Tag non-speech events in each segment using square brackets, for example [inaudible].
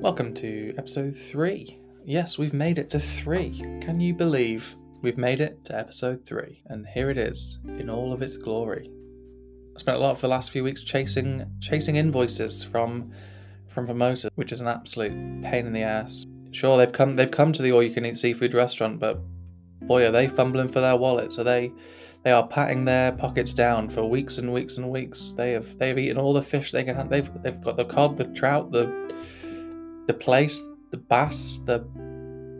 Welcome to episode three. Yes, we've made it to three. Can you believe we've made it to episode three? And here it is in all of its glory. I spent a lot of the last few weeks chasing chasing invoices from from promoters, which is an absolute pain in the ass. Sure, they've come they've come to the all you can eat seafood restaurant, but boy, are they fumbling for their wallets. Are they they are patting their pockets down for weeks and weeks and weeks. They have they have eaten all the fish they can. They've they've got the cod, the trout, the the plaice, the bass, the,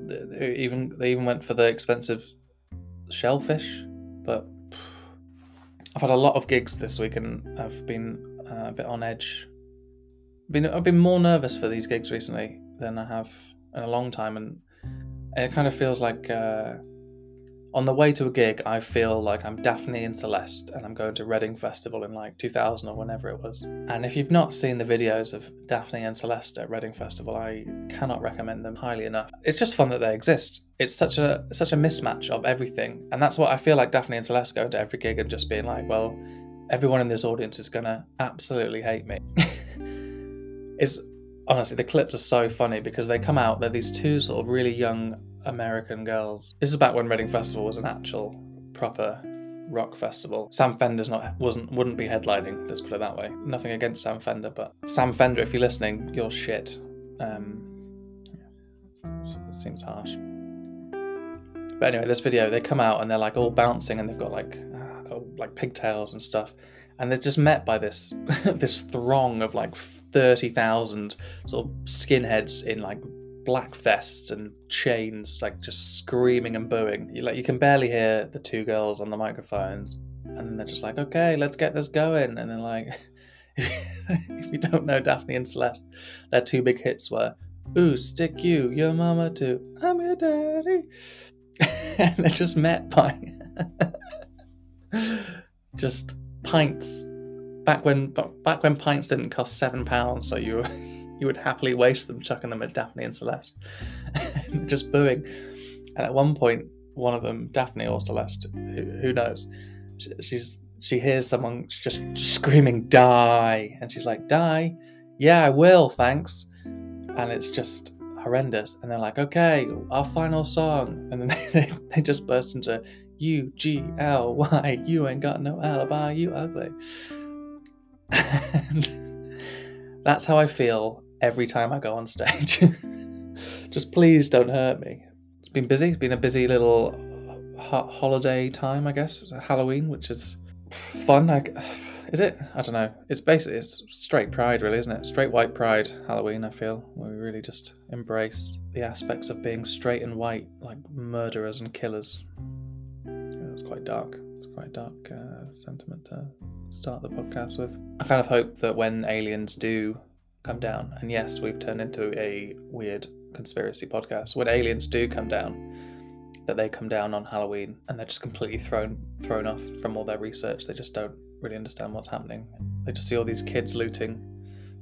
the they even they even went for the expensive shellfish. But [sighs] I've had a lot of gigs this week and I've been uh, a bit on edge. Been I've been more nervous for these gigs recently than I have in a long time, and it kind of feels like. Uh, on the way to a gig, I feel like I'm Daphne and Celeste and I'm going to Reading Festival in like 2000 or whenever it was. And if you've not seen the videos of Daphne and Celeste at Reading Festival, I cannot recommend them highly enough. It's just fun that they exist. It's such a such a mismatch of everything. And that's what I feel like Daphne and Celeste go to every gig and just being like, well, everyone in this audience is going to absolutely hate me. [laughs] it's honestly the clips are so funny because they come out they're these two sort of really young American girls. This is back when Reading Festival was an actual proper rock festival. Sam Fender's not wasn't wouldn't be headlining. Let's put it that way. Nothing against Sam Fender, but Sam Fender, if you're listening, you're shit. Um, seems harsh. But anyway, this video they come out and they're like all bouncing and they've got like uh, like pigtails and stuff, and they're just met by this [laughs] this throng of like thirty thousand sort of skinheads in like black vests and chains, like just screaming and booing. You like you can barely hear the two girls on the microphones, and then they're just like, "Okay, let's get this going." And then like, [laughs] if you don't know Daphne and Celeste, their two big hits were "Ooh, stick you, your mama too, I'm your daddy," [laughs] and they're just met by [laughs] just pints. Back when back when pints didn't cost seven pounds, so you were you would happily waste them chucking them at Daphne and Celeste, [laughs] just booing. And at one point, one of them, Daphne or Celeste, who, who knows, she, she's she hears someone just, just screaming "Die!" and she's like, "Die? Yeah, I will, thanks." And it's just horrendous. And they're like, "Okay, our final song," and then [laughs] they, they just burst into U G L Y. You ain't got no alibi. You ugly. [laughs] and that's how I feel every time I go on stage. [laughs] Just please don't hurt me. It's been busy. It's been a busy little holiday time, I guess. Halloween, which is fun. I, [sighs] is it? I don't know. It's basically it's straight pride, really, isn't it? Straight white pride. Halloween. I feel we really just embrace the aspects of being straight and white, like murderers and killers. Yeah, it's quite dark. It's quite dark uh, sentiment to start the podcast with. I kind of hope that when aliens do come down. And yes, we've turned into a weird conspiracy podcast. When aliens do come down, that they come down on Halloween and they're just completely thrown thrown off from all their research. They just don't really understand what's happening. They just see all these kids looting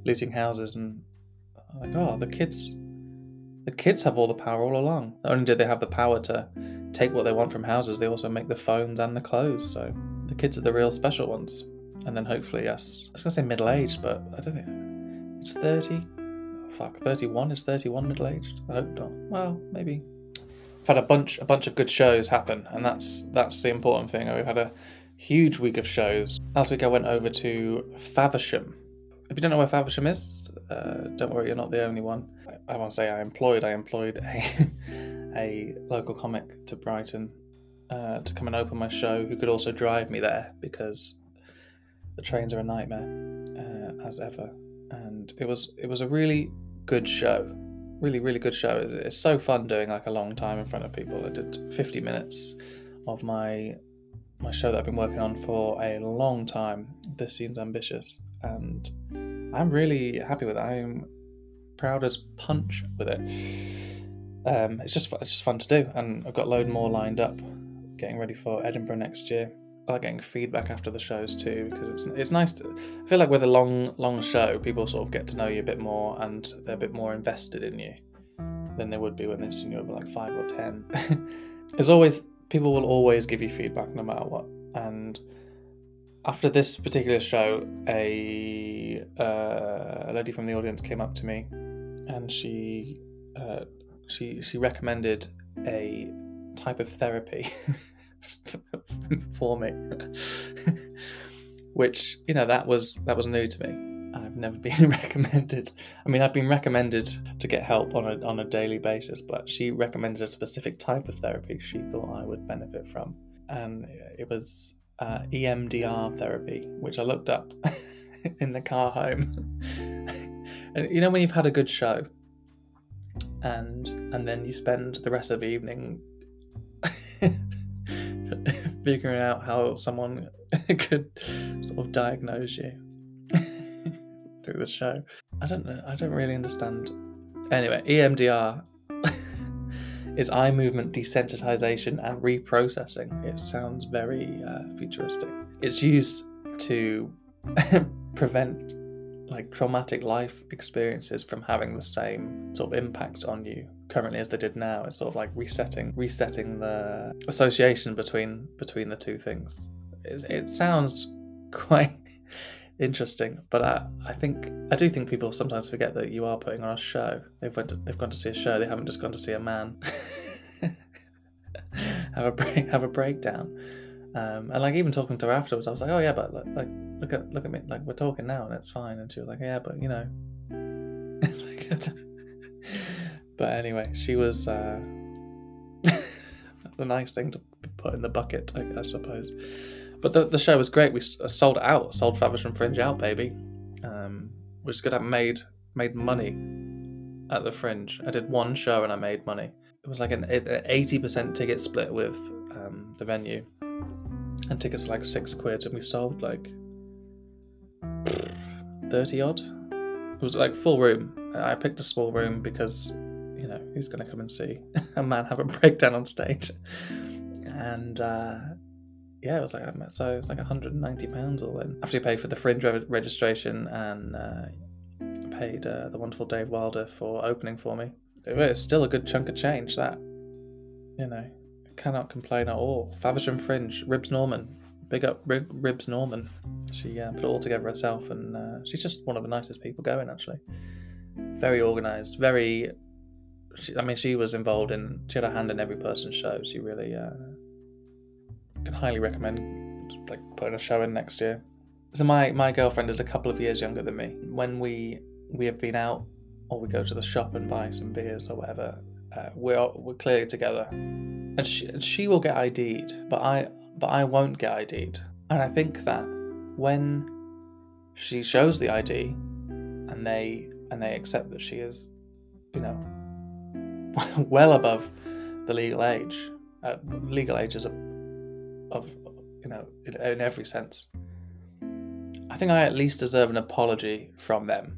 looting houses and like, oh, the kids the kids have all the power all along. Not only do they have the power to take what they want from houses, they also make the phones and the clothes. So the kids are the real special ones. And then hopefully, yes, I was gonna say middle aged, but I don't think it's 30. Oh, fuck, 31 is 31 middle aged? I hope not. Well, maybe. I've had a bunch a bunch of good shows happen, and that's that's the important thing. We've had a huge week of shows. Last week I went over to Faversham. If you don't know where Faversham is, uh, don't worry, you're not the only one. I, I won't say I employed. I employed a [laughs] a local comic to Brighton uh, to come and open my show, who could also drive me there because the trains are a nightmare uh, as ever and it was it was a really good show. Really really good show. It's so fun doing like a long time in front of people. I did 50 minutes of my my show that i've been working on for a long time. This seems ambitious and i'm really happy with it. I'm proud as punch with it. Um, it's just it's just fun to do and i've got a load more lined up getting ready for edinburgh next year like getting feedback after the shows too because it's it's nice to I feel like with a long long show people sort of get to know you a bit more and they're a bit more invested in you than they would be when they've seen you over like five or ten. [laughs] There's always people will always give you feedback no matter what and after this particular show a, uh, a lady from the audience came up to me and she uh, she she recommended a type of therapy [laughs] [laughs] for me, [laughs] which you know that was that was new to me. I've never [laughs] been recommended. I mean, I've been recommended to get help on a on a daily basis, but she recommended a specific type of therapy she thought I would benefit from, and it was uh, EMDR therapy, which I looked up in the car home. and you know when you've had a good show, and and then you spend the rest of the evening figuring out how someone [laughs] could sort of diagnose you [laughs] through the show. I don't know. I don't really understand. Anyway, EMDR [laughs] is eye movement desensitization and reprocessing. It sounds very uh, futuristic. It's used to prevent like traumatic life experiences from having the same sort of impact on you currently as they did now. It's sort of like resetting resetting the association between between the two things. It, it sounds [laughs] quite interesting. But I, I think I do think people sometimes forget that you are putting on a show. They've went to, they've gone to see a show. They haven't just gone to see a man [laughs] have a break, have a breakdown. Um, and like even talking to her afterwards, I was like, oh yeah, but like, like look at look at me, like we're talking now and it's fine. And she was like, yeah, but you know, [laughs] it's like. But anyway, she was uh, [laughs] the nice thing to put in the bucket, I, I suppose. But the, the show was great. We uh, sold out, sold Faversham Fringe out, baby. Um, which is good. I made made money at the Fringe. I did one show and I made money. It was like an eighty percent ticket split with um, the venue, and tickets were like six quid, and we sold like thirty odd. It was like full room. I picked a small room because who's going to come and see [laughs] a man have a breakdown on stage, and. Uh, yeah, it was like so it was like 190 pounds all in. After you pay for the fringe re- registration and uh, paid uh, the wonderful Dave Wilder for opening for me. It's still a good chunk of change. That you know, cannot complain at all. Faversham Fringe, Ribs Norman, big up Rib- Ribs Norman. She uh, put it all together herself, and uh, she's just one of the nicest people going. Actually, very organised, very. She, I mean, she was involved in. She had a hand in every person's show. She really uh, can highly recommend like putting a show in next year. So my my girlfriend is a couple of years younger than me. When we we have been out or we go to the shop and buy some beers or whatever, uh, we're we're clearly together, and she and she will get ID'd, but I but I won't get ID'd. And I think that when she shows the ID and they and they accept that she is, you know, [laughs] well above the legal age. Uh, legal age is a of you know in, in every sense. I think I at least deserve an apology from them.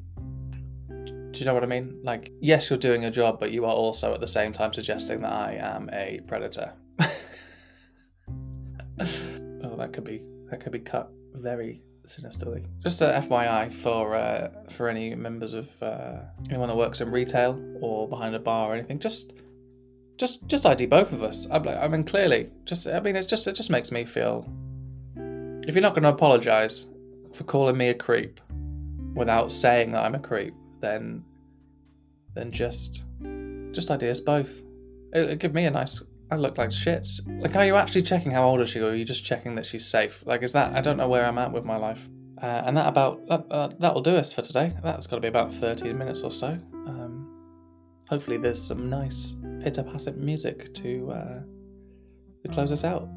Do you know what I mean? Like, yes, you're doing a job, but you are also at the same time suggesting that I am a predator. [laughs] oh, that could be that could be cut very Just a FYI for uh, for any members of uh, anyone that works in retail or behind a bar or anything. Just just just ID both of us. I mean, clearly, just I mean, it's just it just makes me feel. If you're not going to apologise for calling me a creep without saying that I'm a creep, then then just just ID us both. It, it give me a nice. I look like shit. Like, are you actually checking how old is she, or are you just checking that she's safe? Like, is that? I don't know where I'm at with my life. Uh, and that about that, uh, that'll do us for today. That's got to be about 13 minutes or so. Um, hopefully, there's some nice pitter patter music to, uh, to close us out.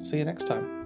See you next time.